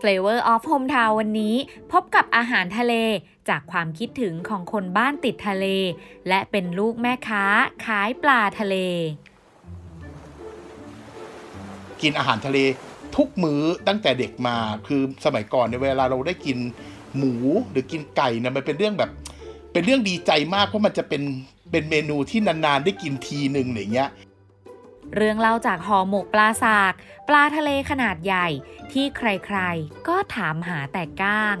Flavor of Hometown วันนี้ พบกับอาหารทะเลจากความคิดถึงของคนบ้านติดทะเล และเป็นลูกแม่ค้าขายปลาทะเล กินอาหารทะเลทุกมื้อตั้งแต่เด็กมาคือสมัยก่อนเนี่ยเวลาเราได้กินหมูหรือกินไก่นี่ยมันเป็นเรื่องแบบ เป็นเรื่องดีใจมากเพราะมันจะเป็นเป็นเมนูที่นานๆได้กินทีหนึ่งอย่างเงี้ย เรื่องเล่าจากห่อหมกปลาสาก ปลาทะเลขนาดใหญ่ที่ใครๆ ก็ถามหาแต่ก้าง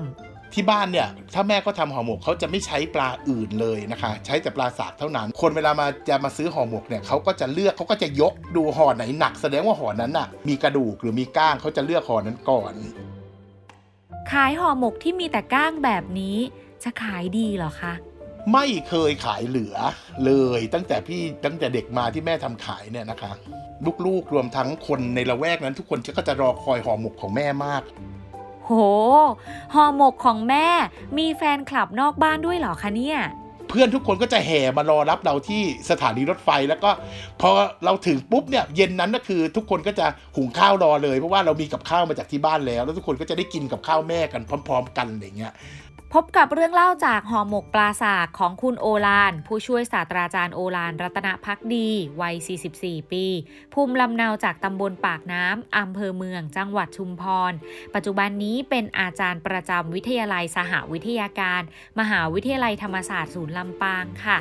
ที่บ้านเนี่ยถ้าแม่ก็ทำห่อหมกเขาจะไม่ใช้ปลาอื่นเลยนะคะ ใช้แต่ปลาสากเท่านั้น คนเวลามาจะมาซื้อห่อหมกเนี่ยเขาก็จะเลือกเขาก็จะยกดูห่อไหนหนัก แสดงว่าห่อนั้นน่ะมีกระดูกหรือมีก้างเขาจะเลือกห่อนั้นก่อน ขายห่อหมกที่มีแต่ก้างแบบนี้จะขายดีเหรอคะ ไม่เคยขายเหลือเลยตั้งแต่พี่ตั้งแต่เด็กมาที่แม่ทำขายเนี่ยนะคะ ลูกๆรวมทั้งคนในละแวกนั้นทุกคนก็จะรอคอยห่อหมกของแม่มาก โหห่อหมกของแม่ มีแฟนคลับนอกบ้านด้วยเหรอคะเนี่ยเพื่อนทุกคนก็จะแห่มารอรับเราที่สถานีรถไฟแล้วก็พอเราถึงปุ๊บเนี่ยเย็นนั้นก็คือทุกคนก็จะหุงข้าวรอเลย เพราะว่าเรามีกับข้าวมาจากที่บ้านแล้ว แล้วทุกคนก็จะได้กินกับข้าวแม่กันพร้อม ๆ กันอย่างเงี้ย พบกับเรื่องเล่าจากห่อหมกปลาสากของคุณโอลาน ผู้ช่วยศาสตราจารย์โอลาน รัตนพักดี วัย 44 ปี ภูมิลำเนาจากตำบลปากน้ำอำเภอเมือง จังหวัดชุมพร ปัจจุบันนี้เป็นอาจารย์ประจำวิทยาลัยสหวิทยาการ มหาวิทยาลัยธรรมศาสตร์ศูนย์ลำปางค่ะ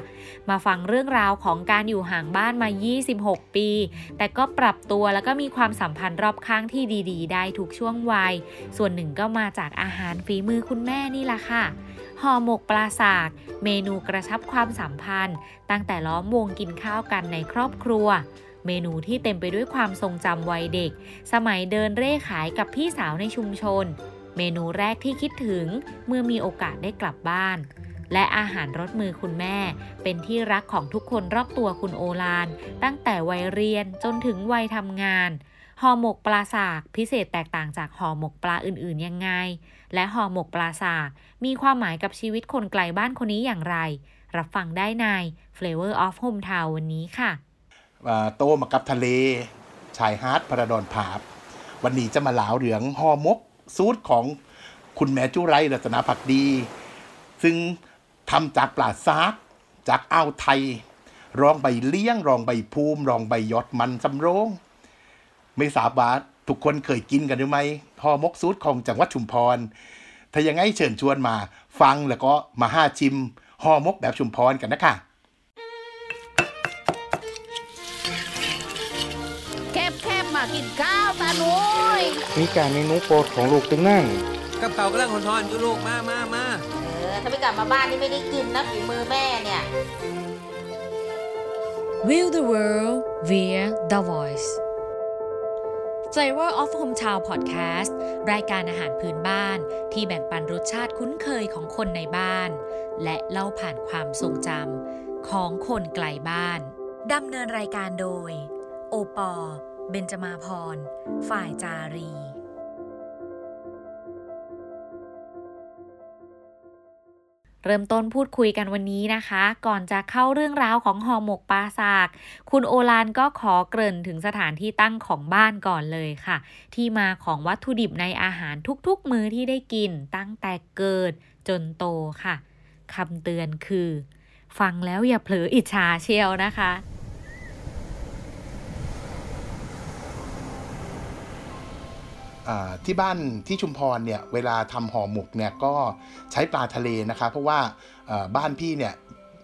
มาฟังเรื่องราวของการอยู่ห่างบ้านมา 26 ปี แต่ก็ปรับตัวแล้วก็มีความสัมพันธ์รอบข้างที่ดี ๆ ได้ทุกช่วงวัย ส่วนหนึ่งก็มาจากอาหารฝีมือคุณแม่นี่ล่ะค่ะห่อหมกปลาสาก เมนูกระชับความสัมพันธ์ ตั้งแต่ล้อมวงกินข้าวกันในครอบครัว เมนูที่เต็มไปด้วยความทรงจำวัยเด็ก สมัยเดินเร่ขายกับพี่สาวในชุมชน เมนูแรกที่คิดถึงเมื่อมีโอกาสได้กลับบ้าน และอาหารรสมือคุณแม่ เป็นที่รักของทุกคนรอบตัวคุณโอลาน ตั้งแต่วัยเรียนจนถึงวัยทำงาน ห่อหมกปลาสากพิเศษแตกต่างจากห่อหมกปลาอื่นๆยังไง และห่อหมกปลาสากมีความหมายกับชีวิตคนไกลบ้านคนนี้อย่างไร รับฟังได้ใน Flavor of Hometown วันนี้ค่ะโตมากับทะเล ชายฮาร์ดพระดอนผาบ วันนี้จะมาหลาวเหลืองห่อหมกซูตของคุณแม่จุไรรัตนาผักดี ซึ่งทำจากปลาซากจากอ่าวไทย รองใบเลี้ยง รองใบภูมิ รองใบยอดมันสำโรง ไม่ทราบว่าทุกคนเคยกินกันหรือไม่ห่อหมกซูตรของจังหวัดชุมพร ถ้ายังไงเชิญชวนมา ฟังแล้วก็มาห้าชิมห่อหมกแบบชุมพรกันนะคะแคบแคบมากินข้าวตาหนุยมีการเมนูโปรดของลูกตึงนั่งกับเขาวกำลังหอนๆอยู่ลูกมามามาเออถ้าไม่กลับมาบ้านนี่ไม่ได้กินนะฝีมือแม่เนี่ย Will the world via the voice Flavor of Hometown Podcast รายการอาหารพื้นบ้านที่แบ่งปันรสชาติคุ้นเคยของคนในบ้าน และเล่าผ่านความทรงจำของคนไกลบ้านดำเนินรายการโดย โอปอเบนจมาพร ฝ่ายจารี เริ่มต้นพูดคุยกันวันนี้นะคะ ก่อนจะเข้าเรื่องราวของห่อหมกปลาสาก คุณโอลานก็ขอเกริ่นถึงสถานที่ตั้งของบ้านก่อนเลยค่ะ ที่มาของวัตถุดิบในอาหารทุกๆ มื้อที่ได้กินตั้งแต่เกิดจนโตค่ะคำเตือนคือ ฟังแล้วอย่าเผลออิจฉาเชียวนะคะ อ่า ที่บ้านที่ชุมพรเนี่ยเวลาทำห่อหมกเนี่ยก็ใช้ปลาทะเลนะคะเพราะว่าบ้านพี่เนี่ย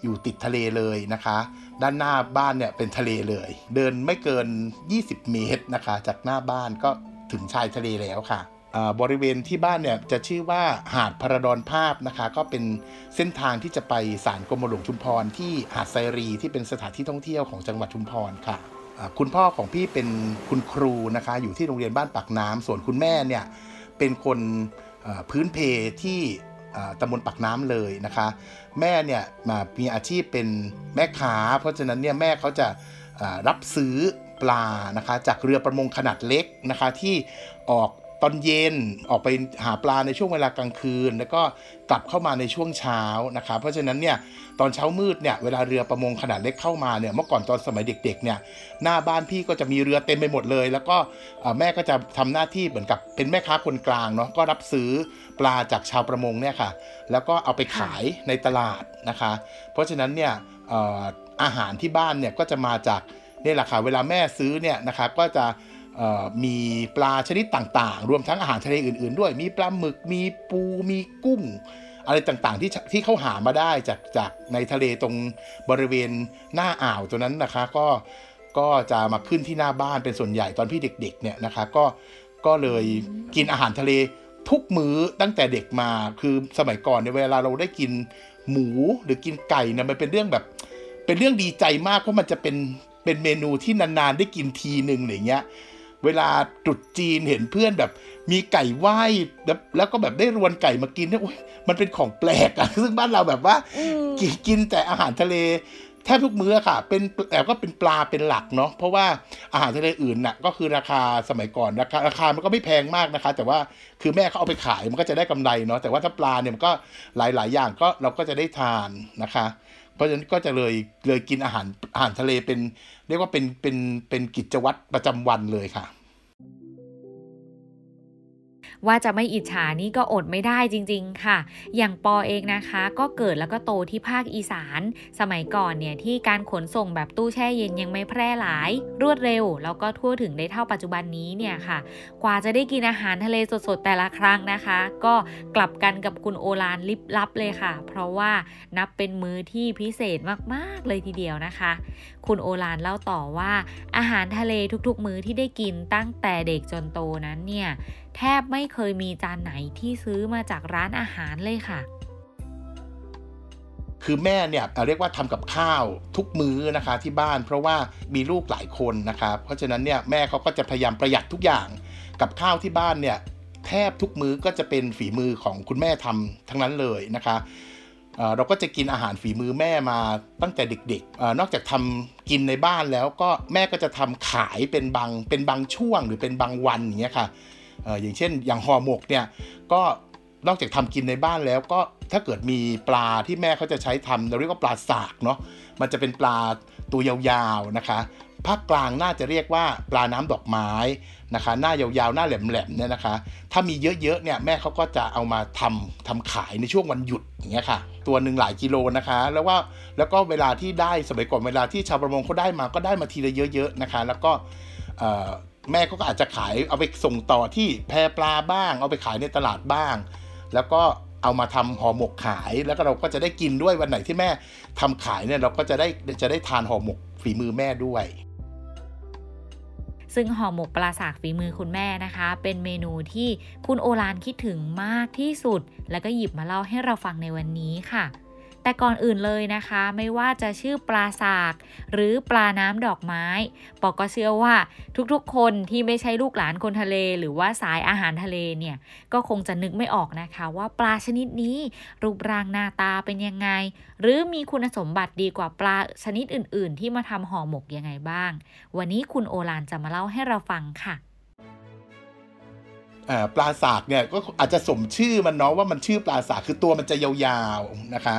อยู่ติดทะเลเลยนะคะ ด้านหน้าบ้านเนี่ยเป็นทะเลเลย เดินไม่เกิน 20 เมตรนะคะ จากหน้าบ้านก็ถึงชายทะเลแล้วค่ะบริเวณที่บ้านเนี่ยจะชื่อว่าหาดพระดอนภาพนะคะ ก็เป็นเส้นทางที่จะไปศาลกรมหลวงชุมพรที่หาดไซรีที่เป็นสถานที่ท่องเที่ยวของจังหวัดชุมพรค่ะ คุณพ่อของพี่เป็นคุณครูนะคะอยู่ที่โรงเรียนบ้านปากน้ำส่วนคุณแม่เนี่ยเป็นคนพื้นเพที่ตำบลปากน้ำเลยนะคะ แม่เนี่ยมามีอาชีพเป็นแม่ค้า เพราะฉะนั้นเนี่ยแม่เขาจะรับซื้อปลานะคะจากเรือประมงขนาดเล็กนะคะที่ออก ตอนเย็นออกไปหาปลาในช่วงเวลากลางคืน แล้วก็กลับเข้ามาในช่วงเช้านะครับเพราะฉะนั้นเนี่ยตอนเช้ามืดเนี่ยเวลาเรือประมงขนาดเล็กเข้ามาเนี่ยเมื่อก่อนตอนสมัยเด็กๆเนี่ยหน้าบ้านพี่ก็จะมีเรือเต็มไปหมดเลย แล้วก็แม่ก็จะทำหน้าที่เหมือนกับเป็นแม่ค้าคนกลางเนาะก็รับซื้อปลาจากชาวประมงเนี่ยค่ะแล้วก็เอาไปขายในตลาดนะคะ เพราะฉะนั้นเนี่ยอาหารที่บ้านเนี่ยก็จะมาจากนี่แหละค่ะเวลาแม่ซื้อเนี่ยนะคะก็จะ มีปลาชนิดต่างๆ รวมทั้งอาหารทะเลอื่น ๆ ด้วย มีปลาหมึก มีปู มีกุ้ง อะไรต่างๆ ที่ที่เขาหามาได้จากจากในทะเลตรงบริเวณหน้าอ่าวตัวนั้นนะคะ ก็ก็จะมาขึ้นที่หน้าบ้านเป็นส่วนใหญ่ตอนพี่เด็ก ๆ เนี่ยนะคะ ก็ก็เลยกินอาหารทะเลทุกมื้อตั้งแต่เด็กมา คือสมัยก่อนเนี่ยเวลาเราได้กินหมูหรือกินไก่นี่ยมันเป็นเรื่องแบบ เป็นเรื่องดีใจมากเพราะมันจะเป็นเป็นเมนูที่นานๆได้กินทีหนึ่งอะไรเงี้ย เวลาตรุษจีนเห็นเพื่อนแบบ มีไก่ไหว้แล้วแล้วก็แบบได้รวนไก่มากินเนี่ยมันเป็นของแปลกอะซึ่งบ้านเราแบบว่ากินกินแต่อาหารทะเลแทบทุกมื้อค่ะ เป็นแต่ก็เป็นปลาเป็นหลักเนาะเพราะว่าอาหารทะเลอื่นน่ะก็คือราคาสมัยก่อนราคาราคามันก็ไม่แพงมากนะคะ แต่ว่าคือแม่เขาเอาไปขายมันก็จะได้กำไรเนาะแต่ว่าถ้าปลาเนี่ยมันก็หลายๆ อย่างก็เราก็จะได้ทานนะคะ เพราะฉะนั้นก็จะเลยเลยกินอาหารอาหารทะเลเป็น เรียกว่าเป็นเป็นเป็นกิจวัตรประจำวันเลยค่ะ ว่าจะไม่อิจฉานี่ก็อดไม่ได้จริง ๆ ค่ะ อย่างปอเองนะคะ ก็เกิดแล้วก็โตที่ภาคอีสาน สมัยก่อนเนี่ยที่การขนส่งแบบตู้แช่เย็นยังไม่แพร่หลาย รวดเร็ว แล้วก็ทั่วถึงได้เท่าปัจจุบันนี้เนี่ยค่ะ กว่าจะได้กินอาหารทะเลสดๆแต่ละครั้งนะคะ ก็กลับกันกับคุณโอลานลิบลับเลยค่ะ เพราะว่านับเป็นมื้อที่พิเศษมากๆเลยทีเดียวนะคะคุณโอลานเล่าต่อว่า อาหารทะเลทุกๆ มื้อที่ได้กินตั้งแต่เด็กจนโตนั้นเนี่ย แทบไม่เคยมีจานไหนที่ซื้อมาจากร้านอาหารเลยค่ะ คือแม่เนี่ยเรียกว่าทำกับข้าวทุกมื้อนะคะที่บ้าน เพราะว่ามีลูกหลายคนนะคะเพราะฉะนั้นเนี่ยแม่เขาก็จะพยายามประหยัดทุกอย่างกับข้าวที่บ้านเนี่ยแทบทุกมื้อก็จะเป็นฝีมือของคุณแม่ทำทั้งนั้นเลยนะคะ เราก็จะกินอาหารฝีมือแม่มาตั้งแต่เด็กๆ นอกจากทำกินในบ้านแล้วก็แม่ก็จะทำขายเป็นบางเป็นบางช่วงหรือเป็นบางวันอย่างเงี้ยค่ะอย่างเช่น อย่างห่อหมกเนี่ยก็นอกจากทำกินในบ้านแล้วก็ถ้าเกิดมีปลาที่แม่เขาจะใช้ทำเราเรียกว่าปลาสากเนาะมันจะเป็นปลาตัวยาวๆนะคะ ภาคกลางน่าจะเรียกว่าปลาน้ำดอกไม้นะคะ หน้ายาวๆ หน้าแหลมๆเนี่ยนะคะ ถ้ามีเยอะๆเนี่ยแม่เขาก็จะเอามาทำทำขายในช่วงวันหยุดอย่างเงี้ยค่ะ ตัวหนึ่งหลายกิโลนะคะ แล้วว่าแล้วก็เวลาที่ได้สมัยก่อนเวลาที่ชาวประมงเขาได้มาก็ได้มาทีละเยอะๆนะคะ แล้วก็แม่ก็อาจจะขายเอาไปส่งต่อที่แพปลาบ้าง เอาไปขายในตลาดบ้าง แล้วก็เอามาทำห่อหมกขายแล้วก็เราก็จะได้กินด้วยวันไหนที่แม่ทำขายเนี่ยเราก็จะได้จะได้ทานห่อหมกฝีมือแม่ด้วย ซึ่งห่อหมกปลาสากฝีมือคุณแม่นะคะ เป็นเมนูที่คุณโอลานคิดถึงมากที่สุด แล้วก็หยิบมาเล่าให้เราฟังในวันนี้ค่ะ แต่ก่อนอื่นเลยนะคะ ไม่ว่าจะชื่อปลาสาก หรือปลาน้ำดอกไม้ ปอกก็เชื่อว่าทุกๆ คนที่ไม่ใช่ลูกหลานคนทะเล หรือว่าสายอาหารทะเลเนี่ย ก็คงจะนึกไม่ออกนะคะ ว่าปลาชนิดนี้ รูปร่างหน้าตาเป็นยังไง หรือมีคุณสมบัติดีกว่าปลาชนิดอื่น ๆ ที่มาทำห่อหมกยังไงบ้าง วันนี้คุณโอลานจะมาเล่าให้เราฟังค่ะ ปลาสากเนี่ยก็อาจจะสมชื่อมันเนาะว่ามันชื่อปลาสากคือตัวมันจะยาวๆนะคะ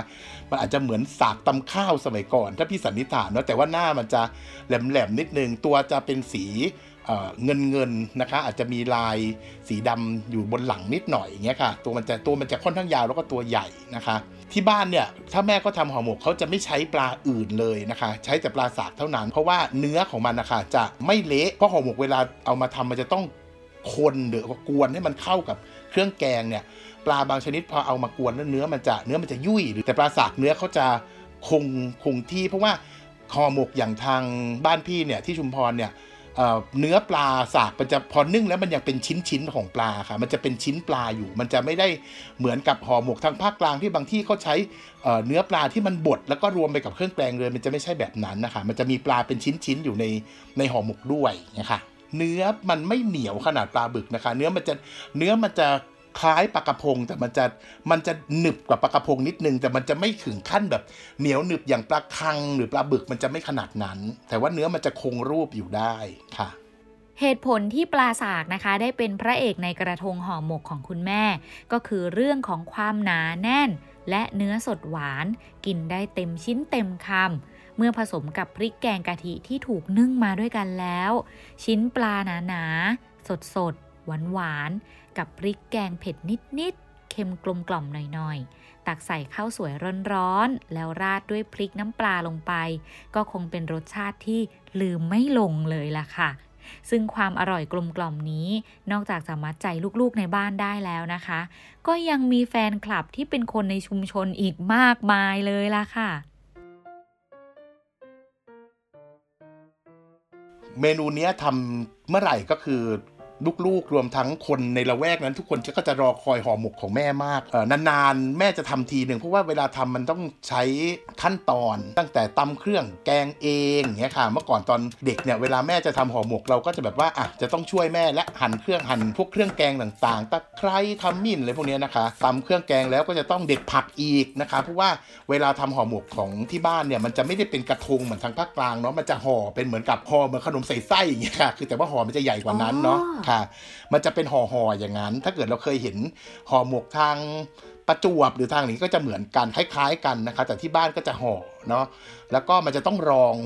มันอาจจะเหมือนสากตำข้าวสมัยก่อน ถ้าพี่สันนิษฐานเนาะแต่ว่าหน้ามันจะแหลมๆนิดนึง ตัวจะเป็นสีเงินเงินนะคะ อาจจะมีลายสีดำอยู่บนหลังนิดหน่อยอย่างเงี้ยค่ะ ตัวมันจะตัวมันจะค่อนข้างยาวแล้วก็ตัวใหญ่นะคะ ที่บ้านเนี่ยถ้าแม่ก็ทำห่อหมกเขาจะไม่ใช้ปลาอื่นเลยนะคะ ใช้แต่ปลาสากเท่านั้น เพราะว่าเนื้อของมันนะคะจะไม่เละเพราะห่อหมกเวลาเอามาทำมันจะต้อง คนหรือกวนให้มันเข้ากับเครื่องแกงเนี่ยปลาบางชนิดพอเอามากวนแล้วเนื้อมันจะเนื้อมันจะยุ่ยหรือแต่ปลาสากเนื้อเขาจะคงคงที่ เพราะว่าคอหมกอย่างทางบ้านพี่เนี่ยที่ชุมพรเนี่ยเนื้อปลาสากมันจะพอนึ่งแล้วมันยังเป็นชิ้นชิ้นของปลาค่ะ มันจะเป็นชิ้นปลาอยู่ มันจะไม่ได้เหมือนกับห่อหมกทางภาคกลางที่บางที่เขาใช้เนื้อปลาที่มันบดแล้วก็รวมไปกับเครื่องแกงเลย มันจะไม่ใช่แบบนั้นนะคะ มันจะมีปลาเป็นชิ้นชิ้นอยู่ในในห่อหมกด้วยนะคะ เนื้อมันไม่เหนียวขนาดปลาบึกนะคะ เนื้อมันจะเนื้อมันจะคล้ายปลากระพง แต่มันจะมันจะหนึบกว่าปลากระพงนิดนึง แต่มันจะไม่ถึงขั้นแบบเหนียวหนึบอย่างปลาคัง หรือปลาบึกมันจะไม่ขนาดนั้น แต่ว่าเนื้อมันจะคงรูปอยู่ได้ค่ะเหตุผลที่ปลาสากนะคะได้เป็นพระเอกในกระทงห่อหมกของคุณแม่ ก็คือเรื่องของความหนาแน่น และเนื้อสดหวาน กินได้เต็มชิ้นเต็มคำ เมื่อผสมกับพริกแกงกะทิที่ถูกนึ่งมาด้วยกันแล้ว ชิ้นปลาหนาๆ สดๆ หวานๆ กับพริกแกงเผ็ดนิดๆ เค็มกลมกล่อมหน่อยๆ ตักใส่ข้าวสวยร้อนๆ แล้วราดด้วยพริกน้ำปลาลงไป ก็คงเป็นรสชาติที่ลืมไม่ลงเลยล่ะค่ะซึ่งความอร่อยกลมกล่อมนี้ นอกจากจะมัดใจลูกๆในบ้านได้แล้วนะคะ ก็ยังมีแฟนคลับที่เป็นคนในชุมชนอีกมากมายเลยล่ะค่ะ เมนูเนี้ยทำเมื่อไหร่ก็คือ ลูกๆ รวมทั้งคนในละแวกนั้น ทุกคนก็จะรอคอยห่อหมกของแม่มากเออนานๆ แม่จะทำทีหนึ่งเพราะว่าเวลาทำมันต้องใช้ขั้นตอน ตั้งแต่ตำเครื่องแกงเองเงี้ยค่ะ เมื่อก่อนตอนเด็กเนี่ยเวลาแม่จะทำห่อหมกเราก็จะแบบว่าอะจะต้องช่วยแม่และหั่นเครื่องหั่นพวกเครื่องแกงต่างๆตะไคร้ขมิ้นอะไรพวกนี้นะคะตำเครื่องแกงแล้วก็จะต้องเด็ดผักอีกนะคะเพราะว่าเวลาทำห่อหมกของที่บ้านเนี่ยมันจะไม่ได้เป็นกระทงเหมือนทางภาคกลางเนาะมันจะห่อเป็นเหมือนกับห่อเหมือนขนมใส่ไส้อย่างเงี้ยค่ะคือแต่ว่าห่อมันจะใหญ่กว่านั้นเนาะอ๋อค่ะ มันจะเป็นห่อห่อๆอย่างนั้น ถ้าเกิดเราเคยเห็นห่อหมกทางประจวบหรือทางนี้ก็จะเหมือนกันคล้ายๆกันนะคะ แต่ที่บ้านก็จะห่อเนาะแล้วก็มันจะต้องรอง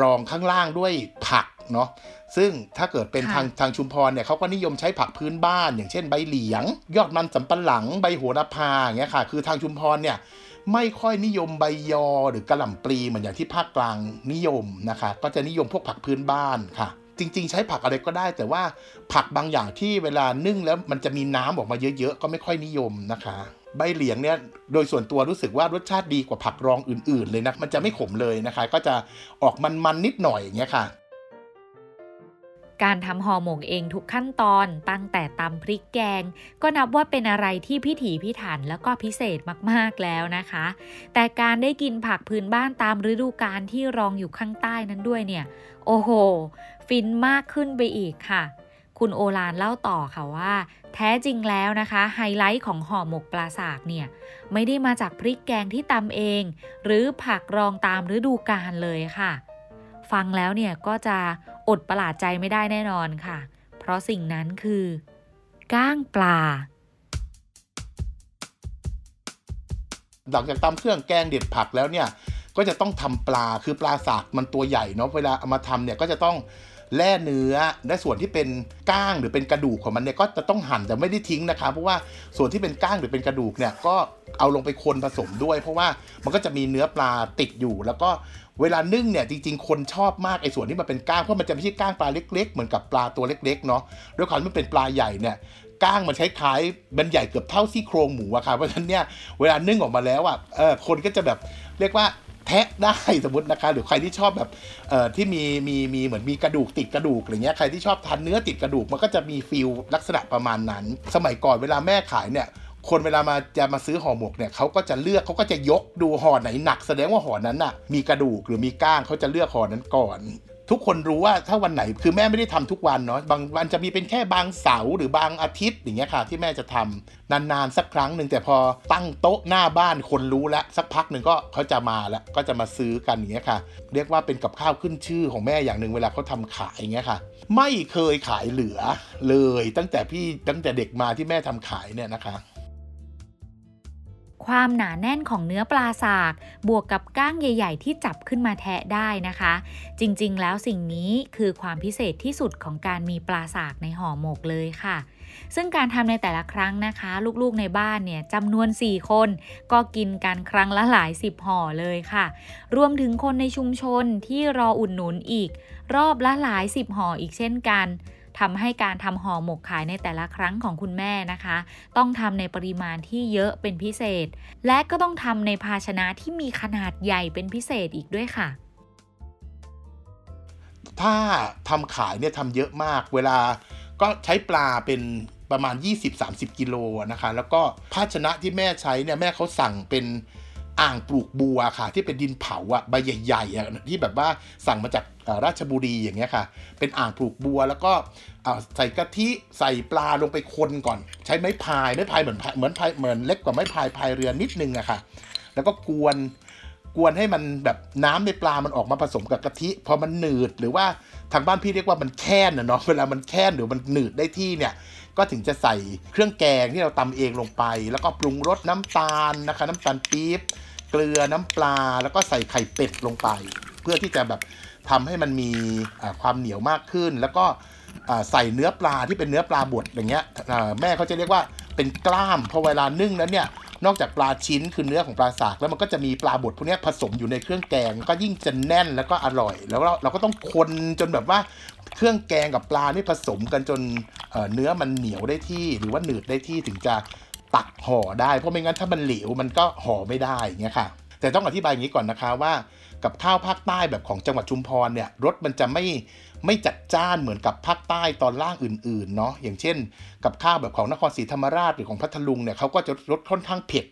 รองข้างล่างด้วยผักเนาะซึ่งถ้าเกิดเป็นค่ะทางทางชุมพรเนี่ยเขาก็นิยมใช้ผักพื้นบ้าน อย่างเช่นใบเหลียง ยอดมันสำปะหลังใบโหระพาอย่างเงี้ยค่ะ คือทางชุมพรเนี่ยไม่ค่อยนิยมใบยอหรือกระหล่ำปลีเหมือนอย่างที่ภาคกลางนิยมนะคะ ก็จะนิยมพวกผักพื้นบ้านค่ะ จริง ๆ ใช้ผักอะไรก็ได้ แต่ว่าผักบางอย่างที่เวลานึ่งแล้วมันจะมีน้ำออกมาเยอะๆ ก็ไม่ค่อยนิยมนะคะ ใบเหลียงเนี่ยโดยส่วนตัวรู้สึกว่ารสชาติดีกว่าผักรองอื่นๆ เลยนะมันจะไม่ขมเลยนะคะ ก็จะออกมันๆนิดหน่อยอย่างเงี้ยค่ะ การทำห่อหมกเองทุกขั้นตอนตั้งแต่ตำพริกแกง ก็นับว่าเป็นอะไรที่พิถีพิถันแล้วก็พิเศษมากๆแล้วนะคะ แต่การได้กินผักพื้นบ้านตามฤดูกาลที่รองอยู่ข้างใต้นั้นด้วยเนี่ย โอ้โห ฟินมากขึ้นไปอีกค่ะ คุณโอลานเล่าต่อค่ะว่า แท้จริงแล้วนะคะ ไฮไลท์ของห่อหมกปลาสากเนี่ย ไม่ได้มาจากพริกแกงที่ตำเอง หรือผักรองตามฤดูกาลเลยค่ะ ฟังแล้วเนี่ยก็จะ อดประหลาดใจไม่ได้แน่นอนค่ะ เพราะสิ่งนั้นคือ ก้างปลา หลังจากตำเครื่องแกงเด็ดผักแล้วเนี่ยก็จะต้องทำปลาคือปลาสากมันตัวใหญ่เนาะเวลาเอามาทำเนี่ยก็จะต้องแล่เนื้อและส่วนที่เป็นก้างหรือเป็นกระดูกของมันเนี่ยก็จะต้องหั่นแต่ไม่ได้ทิ้งนะคะเพราะว่าส่วนที่เป็นก้างหรือเป็นกระดูกเนี่ยก็เอาลงไปคนผสมด้วย เพราะว่ามันก็จะมีเนื้อปลาติดอยู่ แล้วก็ เวลานึ่งเนี่ยจริง ๆ คนชอบมากไอ้ส่วนที่มันเป็นก้างเพราะมันจะไม่ใช่ก้างปลาเล็ก ๆ เหมือนกับปลาตัวเล็กๆเนาะด้วยความที่มันเป็นปลาใหญ่เนี่ยก้างมันใช้คล้ายมันใหญ่เกือบเท่าซี่โครงหมูอะค่ะเพราะฉะนั้นเนี่ยเวลานึ่งออกมาแล้วอะเออคนก็จะแบบเรียกว่าแทะได้สมมตินะคะหรือใครที่ชอบแบบเอ่อที่มีมีมีเหมือนมีกระดูกติดกระดูกอะไรเงี้ยใครที่ชอบทานเนื้อติดกระดูกมันก็จะมีฟิลลักษณะประมาณนั้น สมัยก่อนเวลาแม่ขายเนี่ย คนเวลามาจะมาซื้อห่อหมกเนี่ยเขาก็จะเลือกเขาก็จะยกดูห่อไหนหนัก แสดงว่าห่อนั้นน่ะ มีกระดูกหรือมีก้างเขาจะเลือกห่อนั้นก่อน ทุกคนรู้ว่าถ้าวันไหนคือแม่ไม่ได้ทำทุกวันเนาะบางวันจะมีเป็นแค่บางเสาร์หรือบางอาทิตย์อย่างเงี้ยค่ะ ที่แม่จะทำนานๆสักครั้งหนึ่งแต่พอตั้งโต๊ะหน้าบ้านคนรู้แล้วสักพักหนึ่งก็เขาจะมาแล้วก็จะมาซื้อกันอย่างเงี้ยค่ะ เรียกว่าเป็นกับข้าวขึ้นชื่อของแม่อย่างหนึ่งเวลาเขาทำขายอย่างเงี้ยค่ะ ไม่เคยขายเหลือเลยตั้งแต่พี่ตั้งแต่เด็กมาที่แม่ทำขายเนี่ยนะคะ ความหนาแน่นของเนื้อปลาสาก บวกกับก้างใหญ่ ๆ ที่จับขึ้นมาแทะได้นะคะ จริงๆ แล้วสิ่งนี้คือความพิเศษที่สุดของการมีปลาสากในห่อหมกเลยค่ะ ซึ่งการทำในแต่ละครั้งนะคะ ลูกๆในบ้านเนี่ยจำนวน 4 คน ก็กินกันครั้งละหลายสิบห่อเลยค่ะ รวมถึงคนในชุมชนที่รออุดหนุนอีก รอบละหลายสิบห่ออีกเช่นกัน ทำให้การทำห่อหมกขายในแต่ละครั้งของคุณแม่นะคะ ต้องทำในปริมาณที่เยอะเป็นพิเศษ และก็ต้องทำในภาชนะที่มีขนาดใหญ่เป็นพิเศษอีกด้วยค่ะ ถ้าทำขายเนี่ยทำเยอะมาก เวลาก็ใช้ปลาเป็นประมาณ 20-30 กิโลนะคะ แล้วก็ภาชนะที่แม่ใช้เนี่ยแม่เขาสั่งเป็น อ่างปลูกบัวค่ะ ที่เป็นดินเผาอะใบใหญ่ๆอะที่แบบว่าสั่งมาจากราชบุรีอย่างเงี้ยค่ะ เป็นอ่างปลูกบัวแล้วก็ใส่กะทิใส่ปลาลงไปคนก่อน ใช้ไม้พายไม้พายเหมือนเหมือนพายเหมือนเล็กกว่าไม้พายพายเรือนิดนึงอะค่ะ แล้วก็กวนกวนให้มันแบบน้ำในปลา มันออกมาผสมกับกะทิ พอมันหนืดหรือว่าทางบ้านพี่เรียกว่ามันแค้นนะเนาะ เวลามันแค้นหรือมันหนืดได้ที่เนี่ย ก็ถึงจะใส่เครื่องแกงที่เราตำเองลงไป แล้วก็ปรุงรสน้ำตาลนะคะ น้ำตาลปี๊บเกลือน้ำปลา แล้วก็ใส่ไข่เป็ดลงไป เพื่อที่จะแบบทำให้มันมีความเหนียวมากขึ้น แล้วก็ใส่เนื้อปลาที่เป็นเนื้อปลาบดอย่างเงี้ยแม่เขาจะเรียกว่าเป็นกล้ามพอเวลานึ่งแล้วเนี่ยนอกจากปลาชิ้นคือเนื้อของปลาสากแล้วมันก็จะมีปลาบดพวกนี้ผสมอยู่ในเครื่องแกง ก็ยิ่งจะแน่นแล้วก็อร่อย แล้วเราเราก็ต้องคนจนแบบว่า เครื่องแกงกับปลานี่ผสมกันจนเนื้อมันเหนียวได้ที่หรือว่าหนืดได้ที่ถึงจะตักห่อได้ เพราะไม่งั้นถ้ามันเหลวมันก็ห่อไม่ได้เงี้ยค่ะ แต่ต้องอธิบายอย่างนี้ก่อนนะคะว่ากับข้าวภาคใต้แบบของจังหวัดชุมพรเนี่ยรสมันจะไม่ไม่จัดจ้านเหมือนกับภาคใต้ตอนล่างอื่นๆเนาะอย่างเช่น กับข้าวแบบของนครศรีธรรมราชหรือของพัทลุงเนี่ยเขาก็จะรสค่อนข้างเผ็ด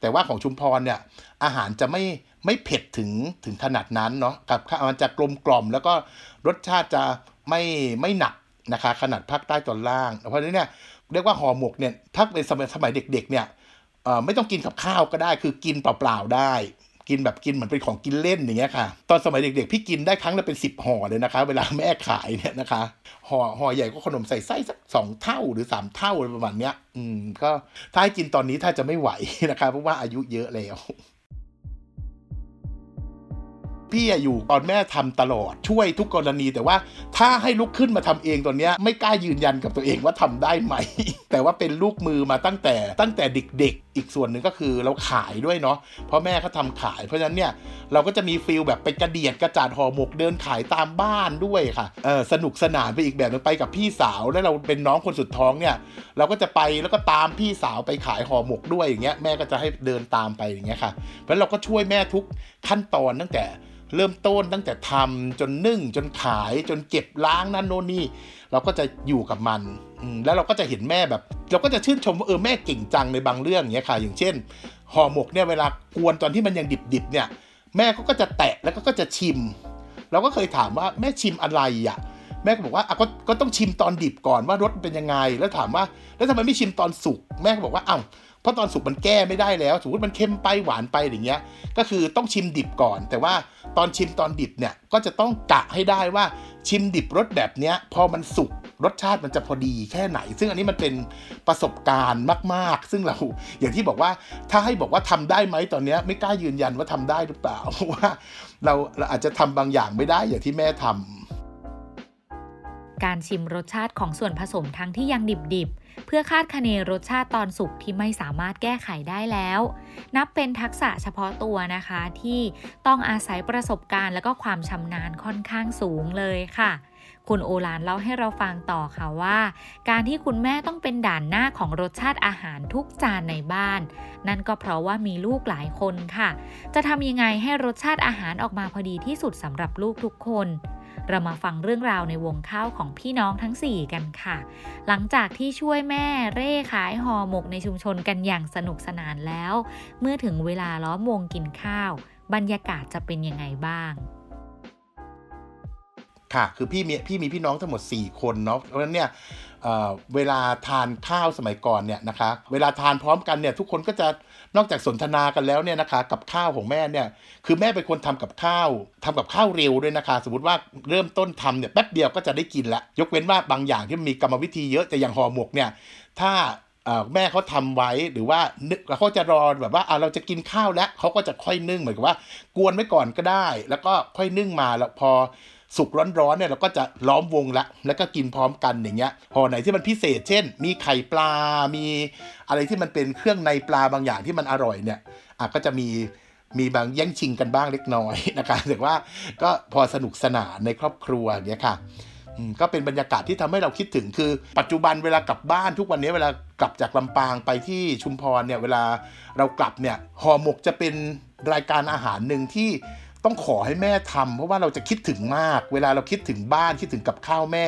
แต่ว่าของชุมพรเนี่ยอาหารจะไม่ไม่เผ็ดถึงถึงขนาดนั้นเนาะกับข้าวมันจะกลมกล่อม แล้วก็รสชาติจะไม่ไม่หนักนะคะขนาดภาคใต้ตอนล่าง เพราะฉะนั้นเนี่ยเรียกว่าห่อหมกเนี่ยถ้าเป็นสมัยสมัยเด็กๆเนี่ยไม่ต้องกินกับข้าวก็ได้ คือกินเปล่าๆได้ กินแบบกินเหมือนเป็นของกินเล่นอย่างเงี้ยค่ะ ตอนสมัยเด็กๆ พี่กินได้ครั้งละเป็นสิบห่อเลยนะคะ เวลาแม่ขายเนี่ยนะคะห่อห่อใหญ่ก็ขนมใส่ไส้สักสองเท่าหรือสามเท่าอะไรประมาณเนี้ย อืมก็ถ้าให้กินตอนนี้ถ้าจะไม่ไหวนะคะเพราะว่าอายุเยอะแล้วพี่อยู่ตอนแม่ทำตลอดช่วยทุกกรณี แต่ว่าถ้าให้ลุกขึ้นมาทำเองตอนนี้ไม่กล้ายืนยันกับตัวเองว่าทำได้ไหม แต่ว่าเป็นลูกมือมาตั้งแต่ตั้งแต่เด็กๆ อีกส่วนหนึ่งก็คือเราขายด้วยเนาะเพราะแม่เขาทาขายเพราะฉะนั้นเนี่ยเราก็จะมีฟิลแบบไปกระเดียดกระจาดห่อหมกเดินขายตามบ้านด้วยค่ะเออสนุกสนานไปอีกแบบนึงไปกับพี่สาวแล้วเราเป็นน้องคนสุดท้องเนี่ย เราก็จะไปแล้วก็ตามพี่สาวไปขายห่อหมกด้วยอย่างเงี้ยแม่ก็จะให้เดินตามไปอย่างเงี้ยค่ะเพราะเราก็ช่วยแม่ทุกขั้นตอนตั้งแต่ เริ่มต้นตั้งแต่ทำจนนึ่งจนขายจนเก็บล้างนั่นโน่นนี่ เราก็จะอยู่กับมัน แล้วเราก็จะเห็นแม่แบบ เราก็จะชื่นชมว่าเออแม่เก่งจังในบางเรื่องเงี้ยค่ะ อย่างเช่นห่อหมกเนี่ยเวลากวนตอนที่มันยังดิบๆเนี่ย แม่ก็จะแตะแล้วก็จะชิม เราก็เคยถามว่าแม่ชิมอะไรอะแม่ก็บอกว่าอะก็ก็ต้องชิมตอนดิบก่อนว่ารสเป็นยังไง แล้วถามว่า แล้วทำไมไม่ชิมตอนสุก แม่ก็บอกว่าอ้าว เพราะตอนสุกมันแก้ไม่ได้แล้วสมมติมันเค็มไปหวานไปอย่างเงี้ย ก็คือต้องชิมดิบก่อน แต่ว่าตอนชิมตอนดิบเนี่ยก็จะต้องกะให้ได้ว่าชิมดิบรสแบบเนี้ยพอมันสุกรสชาติมันจะพอดีแค่ไหน ซึ่งอันนี้มันเป็นประสบการณ์มาก ๆ ซึ่งเราอย่างที่บอกว่าถ้าให้บอกว่าทำได้ไหมตอนนี้ไม่กล้ายืนยันว่าทำได้หรือเปล่าเพราะว่าเราเราอาจจะทำบางอย่างไม่ได้อย่างที่แม่ทำการชิมรสชาติของส่วนผสมทั้งที่ยังดิบ เพื่อคาดคะเนรสชาติตอนสุกที่ไม่สามารถแก้ไขได้แล้ว นับเป็นทักษะเฉพาะตัวนะคะ ที่ต้องอาศัยประสบการณ์และก็ความชำนาญค่อนข้างสูงเลยค่ะ คุณโอลานเล่าให้เราฟังต่อค่ะว่า การที่คุณแม่ต้องเป็นด่านหน้าของรสชาติอาหารทุกจานในบ้าน นั่นก็เพราะว่ามีลูกหลายคนค่ะ จะทำยังไงให้รสชาติอาหารออกมาพอดีที่สุดสำหรับลูกทุกคน เรามาฟังเรื่องราวในวงข้าวของพี่น้องทั้ง 4 กันค่ะ หลังจากที่ช่วยแม่เร่ขายห่อหมกในชุมชนกันอย่างสนุกสนานแล้ว เมื่อถึงเวลาล้อมวงกินข้าว บรรยากาศจะเป็นยังไงบ้าง ค่ะ คือพี่มีพี่มีพี่น้องทั้งหมด 4 คนเนาะเพราะฉะนั้นเนี่ยเวลาทานข้าวสมัยก่อนเนี่ยนะคะ เวลาทานพร้อมกันเนี่ยทุกคนก็จะนอกจากสนทนากันแล้วเนี่ยนะคะ กับข้าวของแม่เนี่ย คือแม่เป็นคนทำกับข้าวทำกับข้าวเร็วด้วยนะคะ สมมติว่าเริ่มต้นทำเนี่ยแป๊บเดียวก็จะได้กินละยกเว้นว่าบางอย่างที่มีกรรมวิธีเยอะแต่อย่างห่อหมกเนี่ย ถ้าแม่เขาทำไว้หรือว่าเขาจะรอแบบว่าเราจะกินข้าวแล้วเขาก็จะค่อยนึ่งเหมือนกับว่ากวนไว้ก่อนก็ได้ แล้วก็ค่อยนึ่งมาแล้วพอ สุกร้อนๆเนี่ยเราก็จะล้อมวงละ แล้วก็กินพร้อมกันอย่างเงี้ยพอไหนที่มันพิเศษ เช่น มีไข่ปลา มีอะไรที่มันเป็นเครื่องในปลาบางอย่างที่มันอร่อยเนี่ยอะก็จะมีมีบางแย่งชิงกันบ้างเล็กน้อยนะคะแต่ว่าก็พอสนุกสนานในครอบครัวอย่างเงี้ยค่ะก็เป็นบรรยากาศที่ทำให้เราคิดถึงคือ ปัจจุบันเวลากลับบ้านทุกวันนี้เวลากลับจากลำปางไปที่ชุมพรเนี่ยเวลาเรากลับเนี่ยห่อหมกจะเป็นรายการอาหารหนึ่งที่ ต้องขอให้แม่ทำเพราะว่าเราจะคิดถึงมาก เวลาเราคิดถึงบ้านคิดถึงกับข้าวแม่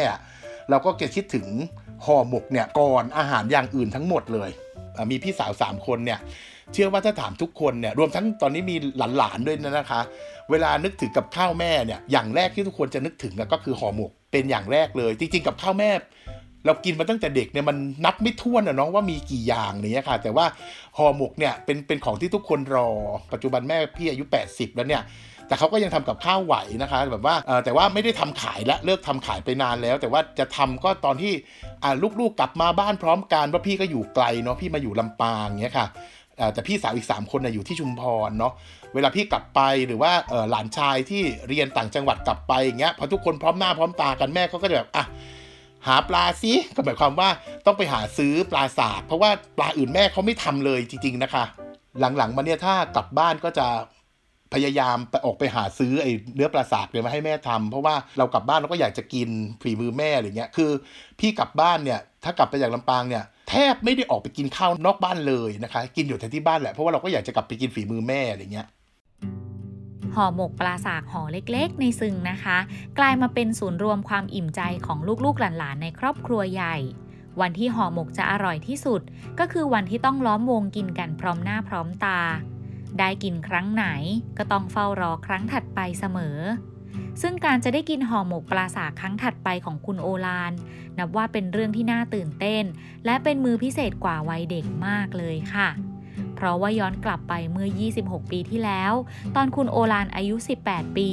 เราก็จะคิดถึงห่อหมกเนี่ยก่อนอาหารอย่างอื่นทั้งหมดเลย มีพี่สาวสามคนเนี่ยเชื่อว่าถ้าถามทุกคนเนี่ยรวมทั้งตอนนี้มีหลานๆด้วยนะคะ เวลานึกถึงกับข้าวแม่เนี่ยอย่างแรกที่ทุกคนจะนึกถึงก็คือห่อหมกเป็นอย่างแรกเลย จริงๆกับข้าวแม่เรากินมาตั้งแต่เด็กเนี่ยมันนับไม่ถ้วนอะเนาะว่ามีกี่อย่างเนี่ยค่ะ แต่ว่าห่อหมกเนี่ยเป็นเป็นของที่ทุกคนรอ ปัจจุบันแม่พี่อายุ 80 แล้วเนี่ย แต่เขาก็ยังทำกับข้าวไหวนะคะ แบบว่าแต่ว่าไม่ได้ทำขายและเลิกทำขายไปนานแล้ว แต่ว่าจะทำก็ตอนที่ลูกๆกลับมาบ้านพร้อมกันว่าพี่ก็อยู่ไกลเนาะพี่มาอยู่ลำปางเงี้ยค่ะแต่พี่สาวอีก 3 คนนะอยู่ที่ชุมพรเนาะเวลาพี่กลับไปหรือว่าหลานชายที่เรียนต่างจังหวัดกลับไปอย่างเงี้ยพอทุกคนพร้อมหน้าพร้อมตากันแม่เขาก็จะแบบอะหาปลาซิก็หมายความว่าต้องไปหาซื้อปลาสากเพราะว่าปลาอื่นแม่เขาไม่ทำเลยจริง ๆนะคะ หลังๆมาเนี่ยถ้ากลับบ้านก็จะ พยายามไปออกไปหาซื้อไอ้เนื้อปลาสากเนี่ยมาให้แม่ทำเพราะว่าเรากลับบ้านเราก็อยากจะกินฝีมือแม่อะไรเงี้ยคือ พี่กลับบ้านเนี่ยถ้ากลับไปจากลำปางเนี่ยแทบไม่ได้ออกไปกินข้าวนอกบ้านเลยนะคะ กินอยู่แต่ที่บ้านแหละเพราะว่าเราก็อยากจะกลับไปกินฝีมือแม่อะไรเงี้ยห่อหมกปลาสากห่อเล็กๆ ในซึงนะคะ กลายมาเป็นศูนย์รวมความอิ่มใจของลูกๆหลานๆในครอบครัวใหญ่ วันที่ห่อหมกจะอร่อยที่สุด ก็คือวันที่ต้องล้อมวงกินกันพร้อมหน้าพร้อมตา ได้กินครั้งไหนก็ต้องเฝ้ารอครั้งถัดไปเสมอ ซึ่งการจะได้กินห่อหมกปลาสาครั้งถัดไปของคุณโอลาน นับว่าเป็นเรื่องที่น่าตื่นเต้น และเป็นมือพิเศษกว่าวัยเด็กมากเลยค่ะ เพราะว่าย้อนกลับไปเมื่อ 26 ปีที่แล้ว ตอนคุณโอลานอายุ 18 ปี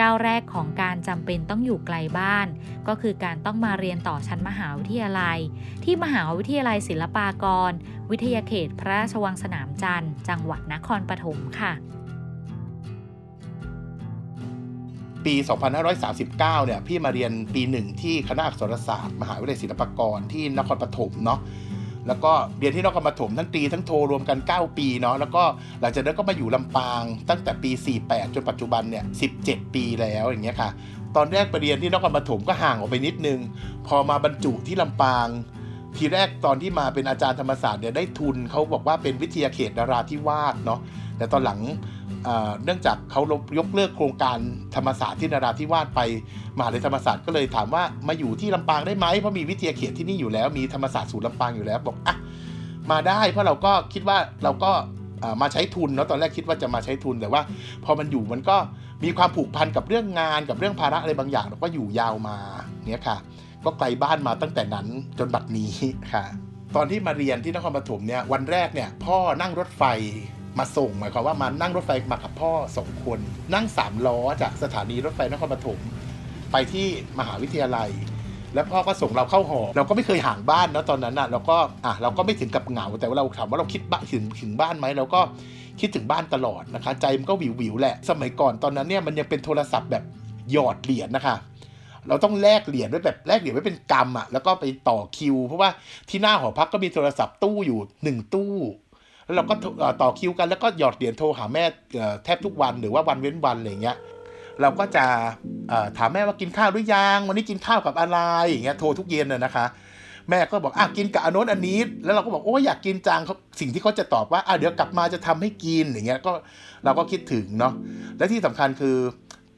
ก้าวแรกของการจำเป็นต้องอยู่ไกลบ้าน ก็คือการต้องมาเรียนต่อชั้นมหาวิทยาลัย ที่มหาวิทยาลัยศิลปากร วิทยาเขตพระราชวังสนามจันทร์ จังหวัดนครปฐมค่ะ ปี 2539 เนี่ยพี่มาเรียนปีหนึ่งที่คณะอักษรศาสตร์ มหาวิทยาลัยศิลปากรที่นครปฐมเนาะ แล้วก็เรียนที่นครปฐมทั้งตีทั้งโทรวมกัน 9 ปีเนาะแล้วก็หลังจากนั้นก็มาอยู่ลำปางตั้งแต่ปี 48 จนปัจจุบันเนี่ย17 ปีแล้วอย่างเงี้ยค่ะ ตอนแรกไปเรียนที่นครปฐมก็ห่างออกไปนิดนึง พอมาบรรจุที่ลำปางทีแรกตอนที่มาเป็นอาจารย์ธรรมศาสตร์เนี่ยได้ทุนเขาบอกว่าเป็นวิทยาเขตดาราธิวาสเนาะแต่ตอนหลัง เนื่องจากเขายกเลิกโครงการธรรมศาสตร์ที่นาราธิวาสไปมหาลัยธรรมศาสตร์ก็เลยถามว่ามาอยู่ที่ลำปางได้ไหมเพราะมีวิทยาเขตที่นี่อยู่แล้วมีธรรมศาสตร์ศูนย์ลำปางอยู่แล้วบอกอะมาได้เพราะเราก็คิดว่าเราก็มาใช้ทุนเนาะตอนแรกคิดว่าจะมาใช้ทุนแต่ว่า พอมันอยู่มันก็มีความผูกพันกับเรื่องงานกับเรื่องภาระอะไรบางอย่างเราก็อยู่ยาวมาเนี้ยค่ะ ก็ไกลบ้านมาตั้งแต่นั้นจนบัดนี้ค่ะ ตอนที่มาเรียนที่นครปฐมเนี่ยวันแรกเนี่ยพ่อนั่งรถไฟ มาส่งหมายความว่ามานั่งรถไฟมากับพ่อสองคน นั่งสามล้อจากสถานีรถไฟนครปฐมไปที่มหาวิทยาลัย แล้วพ่อก็ส่งเราเข้าหอ เราก็ไม่เคยห่างบ้านเนาะตอนนั้นอะเราก็อะเราก็ไม่ถึงกับเหงาแต่ว่าเราถามว่าเราคิดบ้านถึงถึงบ้านไหมเราก็คิดถึงบ้านตลอดนะคะ ใจมันก็วิววิวแหละ สมัยก่อนตอนนั้นเนี่ยมันยังเป็นโทรศัพท์แบบหยอดเหรียญนะคะเราต้องแลกเหรียญไว้แบบแลกเหรียญไว้เป็นกำอะแล้วก็ไปต่อคิว เพราะว่าที่หน้าหอพักก็มีโทรศัพท์ตู้อยู่หนึ่งตู้ แล้วเราก็ต่อคิวกันแล้วก็หยอดเหรียญโทรหาแม่แทบทุกวันหรือว่าวันเว้นวันอะไรเงี้ยเราก็จะถามแม่ว่ากินข้าวหรือยังวันนี้กินข้าวกับอะไรอย่างเงี้ยโทรทุกเย็นน่ยนะคะ แม่ก็บอกอะกินกับอันโน้นอันนี้ แล้วเราก็บอกโอ้อยากกินจังเขาสิ่งที่เขาจะตอบว่าอะเดี๋ยวกลับมาจะทำให้กินอย่างเงี้ยก็เราก็คิดถึงเนาะและที่สำคัญคือ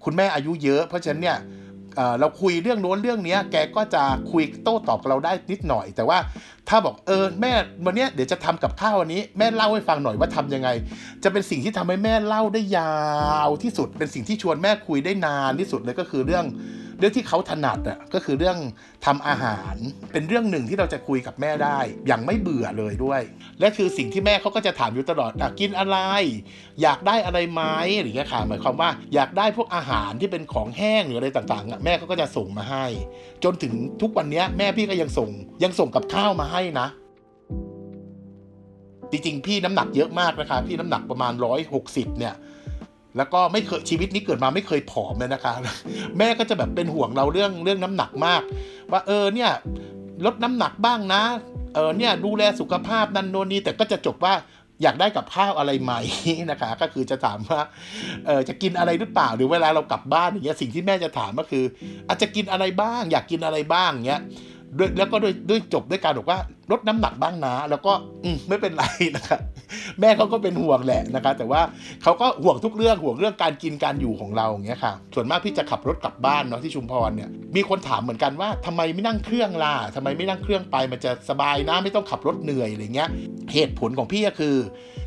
คุณแม่อายุเยอะ เพราะฉะนั้นเนี่ย เราคุยเรื่องโน้นเรื่องนี้แกก็จะคุยโต้ตอบกับเราได้นิดหน่อย แต่ว่าถ้าบอกเออแม่วันนี้เดี๋ยวจะทำกับข้าววันนี้ แม่เล่าให้ฟังหน่อยว่าทํำยังไง จะเป็นสิ่งที่ทำให้แม่เล่าได้ยาวที่สุด เป็นสิ่งที่ชวนแม่คุยได้นานที่สุดเลยก็คือเรื่อง เรื่องที่เขาถนัดอะก็คือเรื่องทำอาหาร เป็นเรื่องหนึ่งที่เราจะคุยกับแม่ได้ อย่างไม่เบื่อเลยด้วย และคือสิ่งที่แม่เขาก็จะถามอยู่ตลอดอกินอะไร อยากได้อะไรไหมหรือเงี้ยค่ะหมายความว่าอยากได้พวกอาหารที่เป็นของแห้งหรืออะไรต่างๆอะแม่เขาก็จะส่งมาให้ จนถึงทุกวันนี้แม่พี่ก็ยังส่งยังส่งกับข้าวมาให้นะจริงๆ พี่น้ำหนักเยอะมากนะคะ พี่น้ำหนักประมาณ 160 เนี่ย แล้วก็ไม่เคยชีวิตนี้เกิดมาไม่เคยผอมเลยนะคะ แม่ก็จะแบบเป็นห่วงเราเรื่องเรื่องน้ำหนักมาก ว่าเออเนี่ยลดน้ำหนักบ้างนะ เออเนี่ยดูแลสุขภาพนั่นโน่นนี่แต่ก็จะจบว่าอยากได้กับข้าวอะไรไหมนะคะ ก็คือจะถามว่าเออจะกินอะไรหรือเปล่าหรือเวลาเรากลับบ้านอย่างเงี้ยสิ่งที่แม่จะถามก็คือ อาจจะกินอะไรบ้าง อยากกินอะไรบ้างเงี้ย ด้วยแล้วก็ด้วยด้วยจบด้วยการบอกว่าลดน้ำหนักบ้างนะ แล้วก็อืไม่เป็นไรนะครับแม่เขาก็เป็นห่วงแหละนะคะแต่ว่าเขาก็ห่วงทุกเรื่องห่วงเรื่องการกินการอยู่ของเราอย่างเงี้ยค่ะ ส่วนมากพี่จะขับรถกลับบ้านเนาะที่ชุมพรเนี่ยมีคนถามเหมือนกันว่าทำไมไม่นั่งเครื่องล่ะทำไมไม่นั่งเครื่องไปมันจะสบายนะไม่ต้องขับรถเหนื่อยอะไรเงี้ย เหตุผลของพี่ก็คือ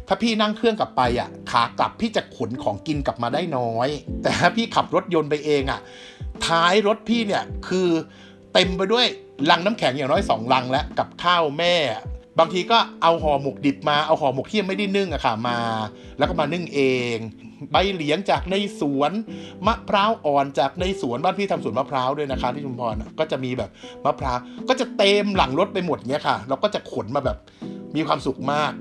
ถ้าพี่นั่งเครื่องกลับไปอะขากลับพี่จะขนของกินกลับมาได้น้อย แต่ถ้าพี่ขับรถยนต์ไปเองอะท้ายรถพี่เนี่ยคือ เต็มไปด้วยลังน้ำแข็งอย่างน้อยสองลังแล้วกับข้าวแม่ บางทีก็เอาห่อหมกดิบมาเอาห่อหมกที่ยังไม่ได้นึ่งอะค่ะมา แล้วก็มานึ่งเอง ใบเหลียงจากในสวนมะพร้าวอ่อนจากในสวนบ้านพี่ทำสวนมะพร้าวด้วยนะคะที่ชุมพรก็จะมีแบบมะพร้าวก็จะเต็มหลังรถไปหมดเนี้ยค่ะเราก็จะขนมาแบบมีความสุขมาก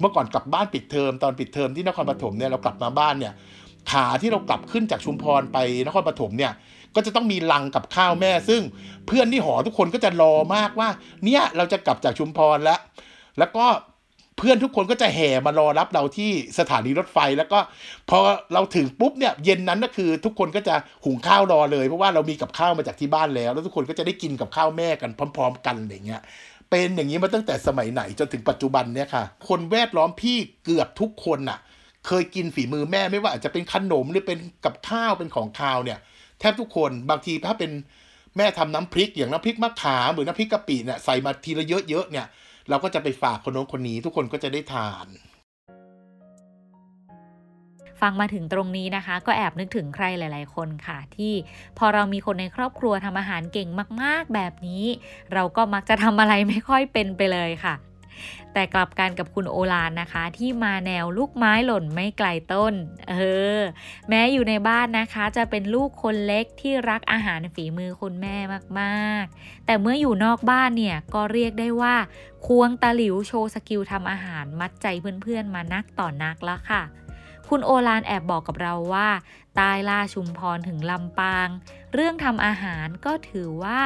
เมื่อก่อนกลับบ้านปิดเทอมตอนปิดเทอมที่นครปฐมเนี่ยเรากลับมาบ้านเนี่ยขาที่เรากลับขึ้นจากชุมพรไปนครปฐมเนี่ย ก็จะต้องมีลังกับข้าวแม่ ซึ่งเพื่อนที่หอทุกคนก็จะรอมากว่า เนี่ยเราจะกลับจากชุมพรแล้ว แล้วก็เพื่อนทุกคนก็จะแห่มารอรับเราที่สถานีรถไฟ แล้วก็พอเราถึงปุ๊บเนี่ยเย็นนั้นก็คือ ทุกคนก็จะหุงข้าวรอเลยเพราะว่าเรามีกับข้าวมาจากที่บ้านแล้ว แล้วทุกคนก็จะได้กินกับข้าวแม่กันพร้อม ๆ กันอย่างเงี้ยเป็นอย่างนี้มาตั้งแต่สมัยไหนจนถึงปัจจุบันเนี่ยค่ะ คนแวดล้อมพี่เกือบทุกคนน่ะ เคยกินฝีมือแม่ไม่ว่าอาจจะเป็นขนมหรือเป็นกับข้าวเป็นของคาวเนี่ย แทบทุกคนบางทีถ้าเป็นแม่ทำน้ำพริกอย่างน้ำพริกมะขามหรือน้ำพริกกะปิเนี่ยใส่มาทีละเยอะๆเนี่ย เราก็จะไปฝากคนโน้นคนนี้ทุกคนก็จะได้ทาน ฟังมาถึงตรงนี้นะคะ ก็แอบนึกถึงใครหลาย ๆ คนค่ะ ที่พอเรามีคนในครอบครัวทำอาหารเก่งมาก ๆ แบบนี้ เราก็มักจะทำอะไรไม่ค่อยเป็นไปเลยค่ะ แต่กลับกันกับคุณโอลานนะคะ ที่มาแนวลูกไม้หล่นไม่ไกลต้น เออ แม้อยู่ในบ้านนะคะ จะเป็นลูกคนเล็กที่รักอาหารฝีมือคุณแม่มากๆ แต่เมื่ออยู่นอกบ้านเนี่ย ก็เรียกได้ว่า ควงตะหลิวโชว์สกิลทำอาหารมัดใจเพื่อนๆ มานักต่อนักแล้วค่ะ คุณโอลานแอบบอกกับเราว่าใตายล่าชุมพรถึงลำปาง เรื่องทำอาหารก็ถือว่า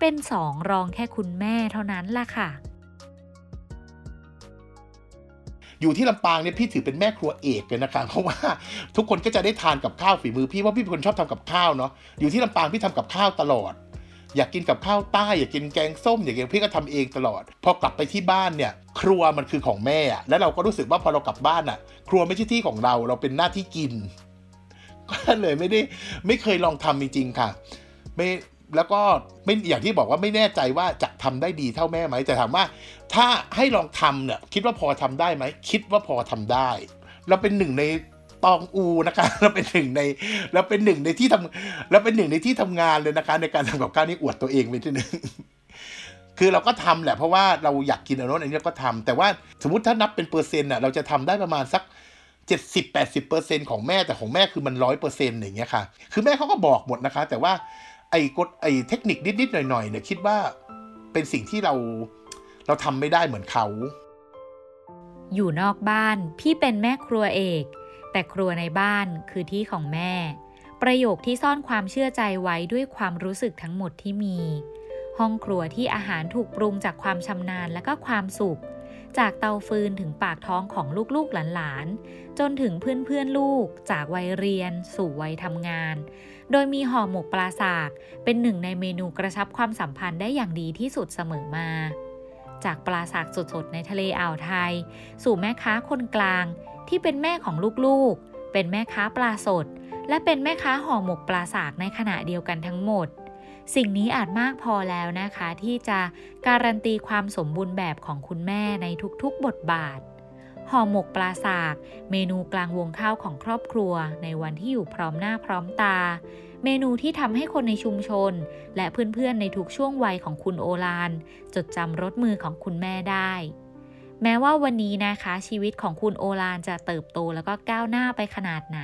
เป็นสองรองแค่คุณแม่เท่านั้นล่ะค่ะ อยู่ที่ลำปางเนี่ยพี่ถือเป็นแม่ครัวเอกเลยนะคะเพราะว่าทุกคนก็จะได้ทานกับข้าวฝีมือพี่ว่าพี่เป็นคนชอบทำกับข้าวเนาะอยู่ที่ลำปางพี่ทำกับข้าวตลอด อยากกินกับข้าวใต้อยากกินแกงส้มอยากกินพี่ก็ทำเองตลอด พอกลับไปที่บ้านเนี่ย ครัวมันคือของแม่แล้วเราก็รู้สึกว่าพอเรากลับบ้านอะ ครัวไม่ใช่ที่ของเราเราเป็นหน้าที่กินก็เลยไม่ได้ไม่เคยลองทำจริงๆค่ะ ไม่ แล้วก็ไม่อย่างที่บอกว่าไม่แน่ใจว่าจะทำได้ดีเท่าแม่ไหมแต่ถามว่า ถ้าให้ลองทำเนี่ยคิดว่าพอทำได้ไหมคิดว่าพอทำได้ เราเป็นหนึ่งในตองอูนะคะเราเป็นหนึ่งในเราเป็นหนึ่งในที่ทำเราเป็นหนึ่งในที่ทำงานเลยนะคะ ในการทำกับข้าวนี่อวดตัวเองไปทีหนึ่งคือเราก็ทำแหละเพราะว่าเราอยากกินอันโน้นอันนี้เราก็ทำแต่ว่าสมมติถ้านับเป็นเปอร์เซ็นต์อะเราจะทำได้ประมาณสักเจ็ดสิบแปดสิบเปอร์เซ็นของแม่แต่ของแม่คือมันร้อยเปอร์เซ็นต์อย่างเงี้ยค่ะ คือแม่เขาก็บอกหมดนะคะ แต่ว่า ไอ้กฎไอ้เทคนิคนิดๆหน่อยๆเนี่ยคิดว่าเป็นสิ่งที่เราเราทำไม่ได้เหมือนเขา อยู่นอกบ้านพี่เป็นแม่ครัวเอก แต่ครัวในบ้านคือที่ของแม่ ประโยคที่ซ่อนความเชื่อใจไว้ด้วยความรู้สึกทั้งหมดที่มี ห้องครัวที่อาหารถูกปรุงจากความชำนาญและก็ความสุข จากเตาฟืนถึงปากท้องของลูกๆหลานๆ จนถึงเพื่อนๆลูก จากวัยเรียน สู่วัยทำงาน โดยมีห่อหมกปลาสาก เป็นหนึ่งในเมนูกระชับความสัมพันธ์ได้อย่างดีที่สุดเสมอมา จากปลาสากสดๆในทะเลอ่าวไทย สู่แม่ค้าคนกลางที่เป็นแม่ของลูกๆ เป็นแม่ค้าปลาสด และเป็นแม่ค้าห่อหมกปลาสากในขณะเดียวกันทั้งหมด สิ่งนี้อาจมากพอแล้วนะคะ ที่จะการันตีความสมบูรณ์แบบของคุณแม่ในทุกๆบทบาทห่อหมกปลาสาก เมนูกลางวงข้าวของครอบครัว ในวันที่อยู่พร้อมหน้าพร้อมตา เมนูที่ทำให้คนในชุมชน และเพื่อนๆในทุกช่วงวัยของคุณโอลาน จดจำรสมือของคุณแม่ได้ แม้ว่าวันนี้นะคะ ชีวิตของคุณโอลานจะเติบโตแล้วก็ก้าวหน้าไปขนาดไหน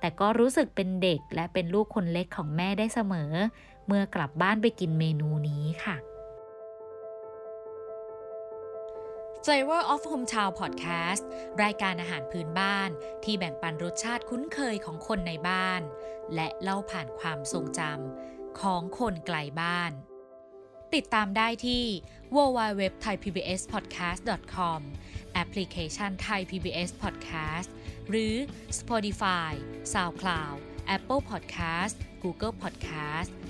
แต่ก็รู้สึกเป็นเด็กและเป็นลูกคนเล็กของแม่ได้เสมอ เมื่อกลับบ้านไปกินเมนูนี้ค่ะ Flavor of Hometown Podcast รายการอาหารพื้นบ้านที่แบ่งปันรสชาติคุ้นเคยของคนในบ้าน และเล่าผ่านความทรงจำของคนไกลบ้าน ติดตามได้ที่ www.thaipbspodcast.com แอปพลิเคชัน Thai PBS Podcast หรือ Spotify, SoundCloud, Apple Podcast, Google Podcast